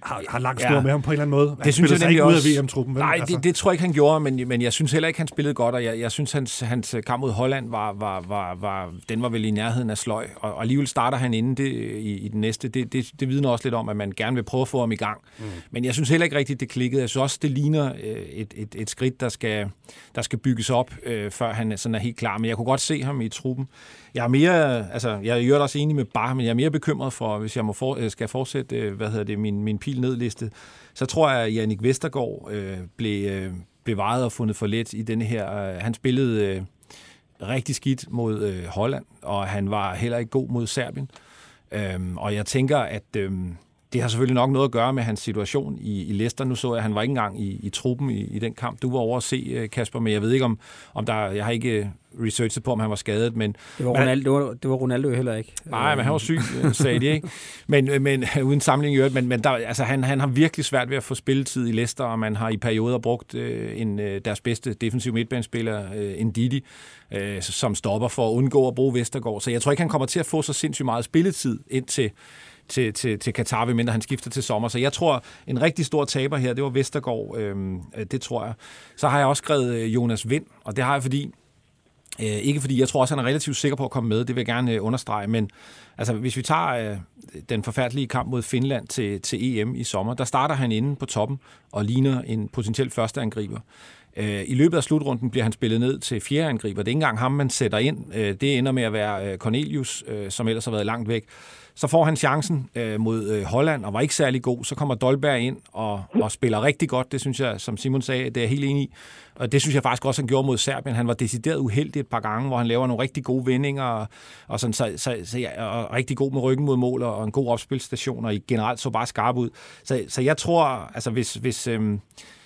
har, har langt Ja. snor med ham på en eller anden måde. Han det synes jeg sig nemlig ikke ud også. af VM-truppen, vel? Nej, Altså. det, det tror jeg ikke, han gjorde, men, men jeg synes heller ikke, han spillede godt, og jeg, jeg synes, hans, hans kamp mod Holland var, var, var, var, den var vel i nærheden af sløj, og, og alligevel starter han inden det, i, i den næste. Det, det, det vidner også lidt om, at man gerne vil prøve at få ham i gang. Mm. Men jeg synes heller ikke rigtigt, det klikkede. Jeg synes også, det ligner øh, Øh, et, et, et skridt, der skal, der skal bygges op, øh, før han sådan er helt klar. Men jeg kunne godt se ham i truppen. Jeg er mere, altså, jeg er også enig med Bar, men jeg er mere bekymret for, hvis jeg må for, øh, skal fortsætte, øh, hvad hedder det, min, min pil nedliste, så tror jeg, at Jannik Vestergaard øh, blev, øh, blev vejet og fundet for let i denne her. Øh, han spillede øh, rigtig skidt mod øh, Holland, og han var heller ikke god mod Serbien. Øh, og jeg tænker, at Øh, det har selvfølgelig nok noget at gøre med hans situation i, i Leicester. Nu så jeg, at han var ikke engang i, i truppen i, i den kamp. Du var over at se, øh, Kasper, men jeg ved ikke, om, om der... Jeg har ikke øh, researchet på, om han var skadet, men... Det var Ronaldo, det var, det var Ronaldo heller ikke. Nej, men han var syg, øh, *laughs* sagde de, ikke? Men, men *laughs* uden samling i øvrigt, men, men der, altså, han, han har virkelig svært ved at få spilletid i Leicester, og man har i perioder brugt øh, en, deres bedste defensiv midtbanespiller, øh, Ndidi, øh, som stopper for at undgå at bruge Vestergaard. Så jeg tror ikke, han kommer til at få så sindssygt meget spilletid indtil til, til, til Katar, mindre han skifter til sommer. Så jeg tror, en rigtig stor taber her, det var Vestergaard. Øhm, øh, det tror jeg. Så har jeg også skrevet øh, Jonas Vind, og det har jeg fordi, øh, ikke fordi jeg tror også, han er relativt sikker på at komme med, det vil jeg gerne øh, understrege, men altså, hvis vi tager øh, den forfærdelige kamp mod Finland til, til EM i sommer, der starter han inde på toppen og ligner en potentiel førsteangriber. Øh, I løbet af slutrunden bliver han spillet ned til fjerde angriber. Det er ikke engang ham, man sætter ind. Øh, det ender med at være øh, Cornelius, som ellers har været langt væk. Så får han chancen øh, mod øh, Holland og var ikke særlig god. Så kommer Dolberg ind og, og spiller rigtig godt. Det synes jeg, som Simon sagde, det er jeg helt enig i. Og det synes jeg faktisk også, han gjorde mod Serbien. Han var decideret uheldig et par gange, hvor han laver nogle rigtig gode vendinger og, og, sådan, så, så, så, ja, og rigtig god med ryggen mod mål og en god opspilstation og generelt så bare skarp ud. Så, så jeg tror, altså hvis, hvis, øh,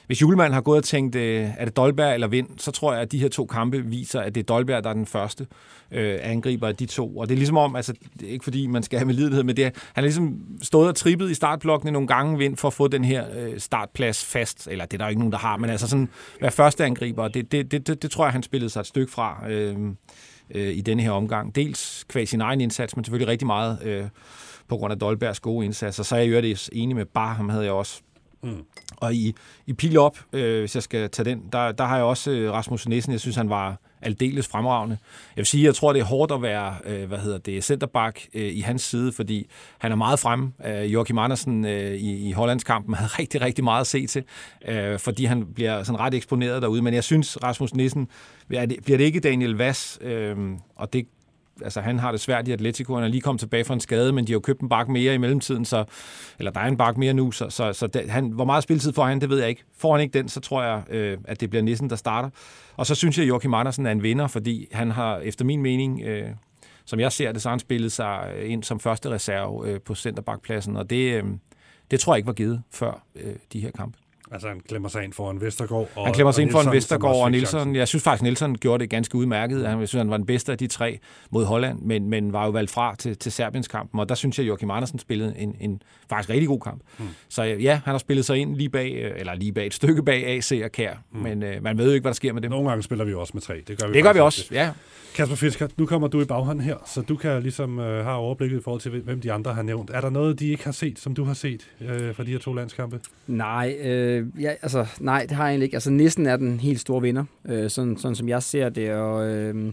hvis Julemand har gået og tænkt, øh, er det Dolberg eller Vind, så tror jeg, at de her to kampe viser, at det er Dolberg, der er den første øh, angriber af de to. Og det er ligesom om, altså det er ikke fordi, man skal have med lidelighed, men det er, han har ligesom stået og trippet i startblokkene nogle gange Vind for at få den her øh, startplads fast. Eller det er der ikke nogen, der har, men altså sådan være første angriber, det, det, det, det, det tror jeg, han spillede sig et stykke fra øh, øh, i denne her omgang. Dels kvæg sin egen indsats, men selvfølgelig rigtig meget øh, på grund af Dolbergs gode indsats. Så er jeg jo det enig med Bar, ham havde jeg også Mm. Og i, i pil op, øh, hvis jeg skal tage den, der, der har jeg også øh, Rasmus Nissen. Jeg synes, han var aldeles fremragende. Jeg vil sige, jeg tror, det er hårdt at være, øh, hvad hedder det, centerback øh, i hans side, fordi han er meget frem. Øh, Joachim Andersen øh, i, i Hollandskampen havde rigtig, rigtig meget at se til, øh, fordi han bliver sådan ret eksponeret derude. Men jeg synes, Rasmus Nissen, bliver det, bliver det ikke Daniel Vass, øh, og det altså, han har det svært i Atletico. Han er lige kommet tilbage fra en skade, men de har jo købt en bak mere i mellemtiden, så, eller der er en bak mere nu, så, så, så det, han, hvor meget spilletid får han, det ved jeg ikke. Får han ikke den, så tror jeg, øh, at det bliver Nissen, der starter. Og så synes jeg, at Joachim Andersen er en vinder, fordi han har, efter min mening, øh, som jeg ser det, så har han spillet sig øh, ind som første reserve øh, på centerbakpladsen, og det, øh, det tror jeg ikke var givet før øh, de her kampe. Altså han klemmer sig ind foran Vestergaard. Og, han klemmer sig ind foran Vestergaard og Nielsen. Jeg synes faktisk, Nielsen gjorde det ganske udmærket. Jeg synes, han var den bedste af de tre mod Holland, men, men var jo valgt fra til, til Serbiens kampen. Og der synes jeg, at Joachim Andersen spillede en, en faktisk rigtig god kamp. Mm. Så ja, han har spillet sig ind lige bag, øh, eller lige bag et stykke bag AC og Kær. Mm. Men øh, man ved jo ikke, hvad der sker med det. Nogle gange spiller vi også med tre. Det gør vi, det gør vi også, ja. Kasper Fisker, nu kommer du i baghånden her, så du kan ligesom øh, have overblikket i forhold til, hvem de andre har nævnt. Er der noget, de ikke har set, som du har set øh, fra de her to landskampe? Nej, øh, Øh, ja, altså, nej, det har jeg egentlig ikke. Altså, Nissen er den helt store vinder, øh, sådan, sådan som jeg ser det. Og, øh,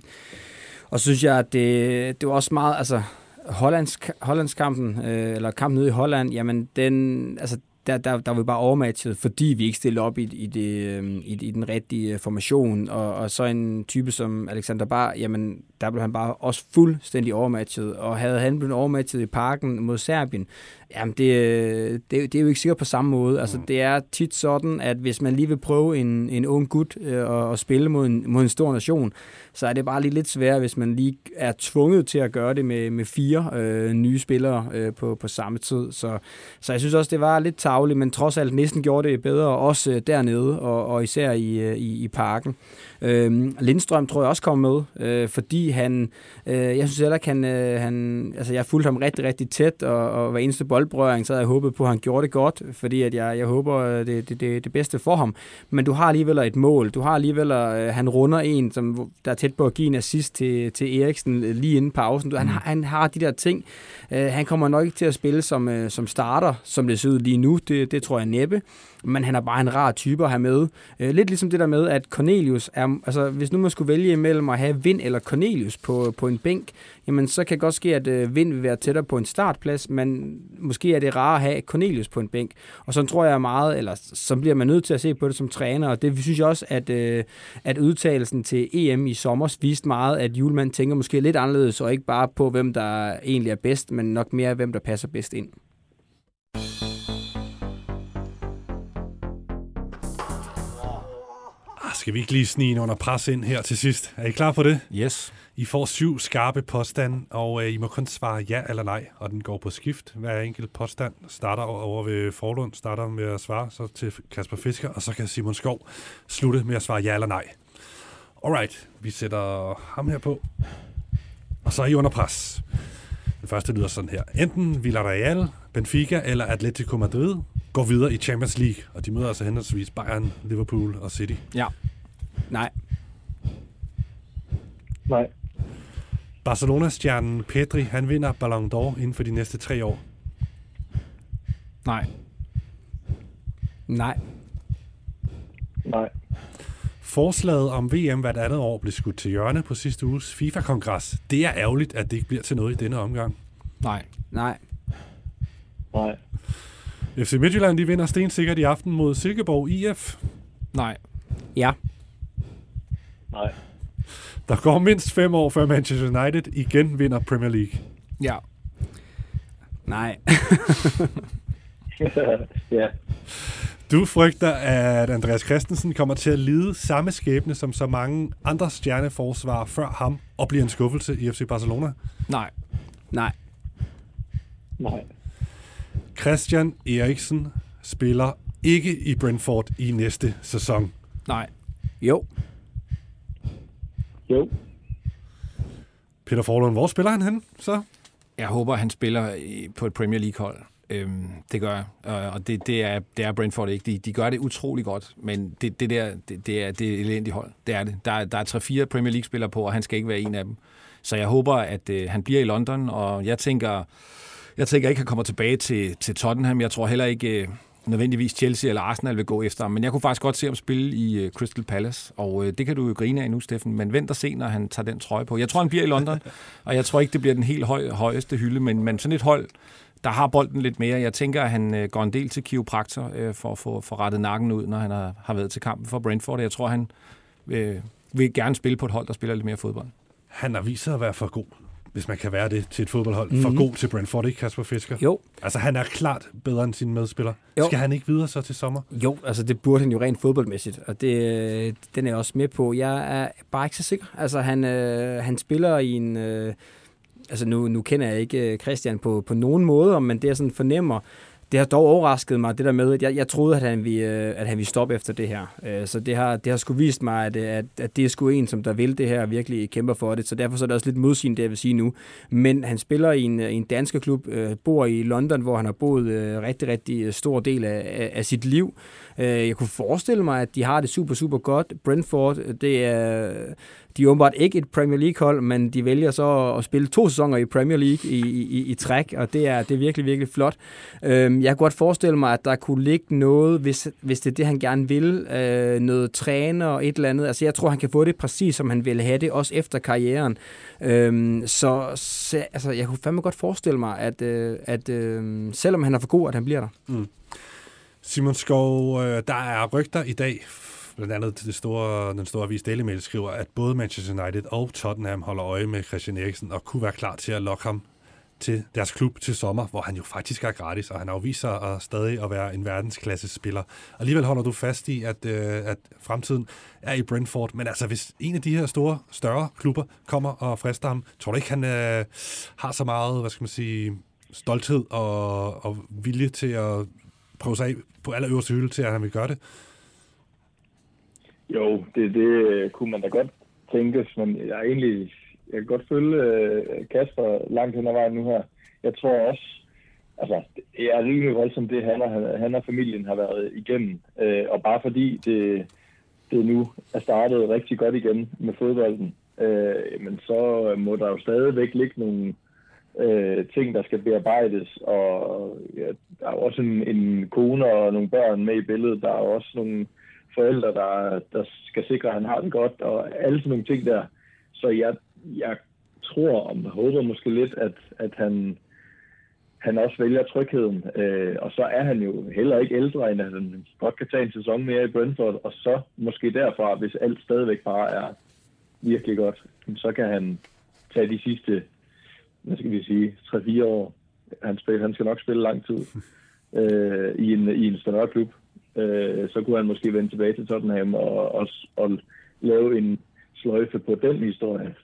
og så synes jeg, at det, det var også meget... Altså, Hollands, Hollandskampen, øh, eller kampen nede i Holland, jamen den, altså der, der, der var vi bare overmatchet, fordi vi ikke stillede op i, i, det, øh, i, i den rigtige øh, formation. Og, og så en type som Alexander Bar, jamen der blev han bare også fuldstændig overmatchet. Og havde han blevet overmatchet i parken mod Serbien, jamen det, det, det er jo ikke sikkert på samme måde. Altså mm. det er tit sådan, at hvis man lige vil prøve en, en ung gut øh, at, spille mod en, mod en stor nation, så er det bare lige lidt sværere, hvis man lige er tvunget til at gøre det med, med fire øh, nye spillere øh, på, på samme tid. Så, så jeg synes også, det var lidt tavligt, men trods alt næsten gjorde det bedre, også øh, dernede, og, og især i, øh, i, i parken. Øh, Lindstrøm tror jeg også kommer med, øh, fordi han, øh, jeg synes heller, han, øh, han, altså jeg fulgte ham rigtig, rigtig tæt, og, og hver eneste boldbrøring, så havde jeg håbet på, at han gjorde det godt, fordi at jeg, jeg håber, det, det, det, det bedste for ham. Men du har alligevel et mål, du har alligevel, øh, han runder en, som, der er tæt på at give en assist til, til Eriksen lige inden pausen. Han, mm. han har de der ting. Øh, han kommer nok ikke til at spille som, øh, som starter, som det ser ud lige nu, det, det tror jeg næppe men han er bare en rar type at have med. Øh, lidt ligesom det der med, at Cornelius er, altså hvis nu man skulle vælge imellem at have Vind eller Cornelius på, på en bænk, jamen så kan det godt ske, at øh, Vind vil være tættere på en startplads, men måske er det rarere at have Cornelius på en bænk. Og så tror jeg meget, eller så bliver man nødt til at se på det som træner, og det synes jeg også, at, øh, at udtalelsen til EM i sommer viste meget, at Julemand tænker måske lidt anderledes, og ikke bare på, hvem der egentlig er bedst, men nok mere, hvem der passer bedst ind. Skal vi ikke lige snige en under pres ind her til sidst? Er I klar på det? Yes. I får syv skarpe påstande, og øh, I må kun svare ja eller nej, og den går på skift. Hver enkelt påstand starter over ved Forlund, starter med at svare så til Kasper Fisker, og så kan Simon Skov slutte med at svare ja eller nej. Alright, vi sætter ham her på, og så er I under pres. Den første lyder sådan her. Enten Villarreal, Benfica eller Atletico Madrid går videre i Champions League, og de møder altså henholdsvis Bayern, Liverpool og City. Ja. Nej. Nej. Barcelona-stjernen Pedri, han vinder Ballon d'Or inden for de næste tre år. Nej. Nej. Nej. Forslaget om VM hvert andet år blev skudt til hjørne på sidste uges FIFA-kongres. Det er ærgerligt, at det ikke bliver til noget i denne omgang. Nej. Nej. Nej. FC Midtjylland de vinder stensikkert i aften mod Silkeborg IF. Nej. Ja. Nej. Der går mindst fem år, før Manchester United igen vinder Premier League. Ja. Nej. *laughs* ja. Du frygter, at Andreas Christensen kommer til at lide samme skæbne som så mange andre stjerneforsvar før ham, og bliver en skuffelse i FC Barcelona. Nej. Nej. Nej. Christian Eriksen spiller ikke i Brentford i næste sæson. Nej. Jo. Jo. Peter Forlund, hvor spiller han hen så? Jeg håber, han spiller på et Premier League-hold. Øhm, det gør jeg. Og det, det, er, det er Brentford ikke. De, de gør det utrolig godt, men det, det der, det, det er det er et elendigt hold. Det er det. Der, er- der er tre-fire Premier League-spillere på, og han skal ikke være en af dem. Så jeg håber, at øh, han bliver i London, og jeg tænker, jeg tænker ikke, at han kommer tilbage til, til Tottenham. Jeg tror heller ikke øh, nødvendigvis Chelsea eller Arsenal vil gå efter ham, men jeg kunne faktisk godt se ham spille i øh, Crystal Palace, og øh, det kan du jo grine af nu, Steffen, men vent og se, når han tager den trøje på. Jeg tror, han bliver i London, *laughs* og jeg tror ikke, det bliver den helt høj, højeste hylde, men, men sådan et hold, der har bolden lidt mere. Jeg tænker, at han øh, går en del til kiropraktor øh, for at få for rettet nakken ud, når han har, har været til kampen for Brentford. Jeg tror, han øh, vil gerne spille på et hold, der spiller lidt mere fodbold. Han har vist sig at være for god, hvis man kan være det til et fodboldhold. Mm-hmm. For god til Brentford, ikke Kasper Fisker? Jo. Altså, han er klart bedre end sine medspillere. Jo. Skal han ikke videre så til sommer? Jo, altså det burde han jo rent fodboldmæssigt, og det, den er jeg også med på. Jeg er bare ikke så sikker. Altså han, øh, han spiller i en... Øh, altså nu, nu kender jeg ikke øh, Christian på, på nogen måde, men det jeg sådan fornemmer, det har dog overrasket mig, det der med, at jeg, jeg troede, at han, ville, øh, at han ville stoppe efter det her. Øh, så det har, det har sgu vist mig, at, at, at det er sgu en, som der vil det her og virkelig kæmper for det. Så derfor så er det også lidt modsigende, det jeg vil sige nu. Men han spiller i en, øh, i en dansk klub, bor i London, hvor han har boet rigtig, rigtig stor del af, af, sit liv. Jeg kunne forestille mig, at de har det super, super godt. Brentford, det er, de er åbenbart ikke et Premier League-hold, men de vælger så at spille to sæsoner i Premier League i, i, i træk, og det er, det er virkelig, virkelig flot. Øhm, Jeg kunne godt forestille mig, at der kunne ligge noget, hvis, hvis det er det, han gerne vil, øh, noget træner og et eller andet. Altså, jeg tror, han kan få det præcis, som han ville have det, også efter karrieren. Øhm, så, så altså, jeg kunne fandme godt forestille mig, at, øh, at øh, selvom han er for god, at han bliver der. Mm. Simon Skov, øh, der er rygter i dag, blandt andet det store, den store avis Daily Mail skriver, at både Manchester United og Tottenham holder øje med Christian Eriksen og kunne være klar til at lokke ham til deres klub til sommer, hvor han jo faktisk er gratis, og han har vist at stadig at være en verdensklasse spiller. Alligevel holder du fast i, at, øh, at fremtiden er i Brentford, men altså hvis en af de her store, større klubber kommer og frister ham, tror du ikke, han øh, har så meget, hvad skal man sige, stolthed og, og vilje til at prøve sig af på allerøverste hylde til, at han vil gøre det? Jo, det, det øh, kunne man da godt tænkes, men jeg er egentlig, jeg kan godt følge øh, Kasper langt hen ad vejen nu her. Jeg tror også, altså, jeg er rimelig voldsom det han og, han og familien har været igennem. Øh, og bare fordi det, det nu er startet rigtig godt igen med fodbolden, øh, men så må der jo stadigvæk ligge nogle øh, ting, der skal bearbejdes, og ja, der er jo også en, en kone og nogle børn med i billedet. Der er også nogle forældre, der, der skal sikre, at han har det godt, og alle sådan nogle ting der. Så jeg, jeg tror og håber måske lidt, at, at han, han også vælger trygheden. Øh, og så er han jo heller ikke ældre, end at han godt kan tage en sæson mere i Brentford, og så måske derfra, hvis alt stadigvæk bare er virkelig godt, så kan han tage de sidste, hvad skal vi sige, 3-4 år. Han, spil, han skal nok spille lang tid *laughs* øh, i, en, i en større klub. Øh, så kunne han måske vende tilbage til Tottenham og, og, og lave en sløjfe på den historie.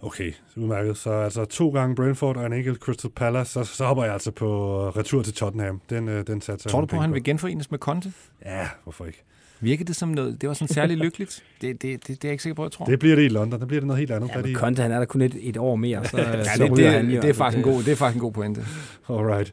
Okay, udmærket. Så altså to gange Brentford og en enkelt Crystal Palace, så, så hopper jeg altså på retur til Tottenham. Den, øh, den satser Tror du på, at han vil genforenes med Conte? Ja, hvorfor ikke? Virker det som noget, det var sådan særligt lykkeligt? Det, det, det, det er jeg ikke sikker på, jeg tror. Det bliver det i London, der bliver det noget helt andet. Ja, men Conte, han er der kun et, et år mere, så, ja, så det, det, han jo. Det er, faktisk en god, det er faktisk en god pointe. Alright.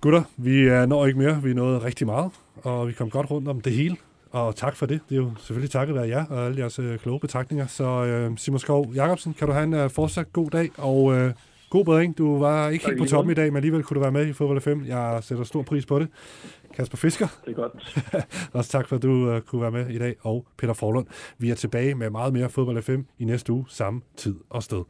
Gutter, vi når ikke mere. Vi nåede rigtig meget, og vi kom godt rundt om det hele. Og tak for det. Det er jo selvfølgelig takket være jer og alle jeres øh, kloge betragtninger. Så øh, Simon Skov Jacobsen, kan du have en øh, fortsat god dag, og øh, god bedring. Du var ikke helt på toppen i dag, men alligevel kunne du være med i Fodbold 5. Jeg sætter stor pris på det. Kasper Fisker. Det er godt. *laughs* Også tak for, at du øh, kunne være med i dag. Og Peter Forlund. Vi er tilbage med meget mere Fodbold 5 i næste uge, samme tid og sted.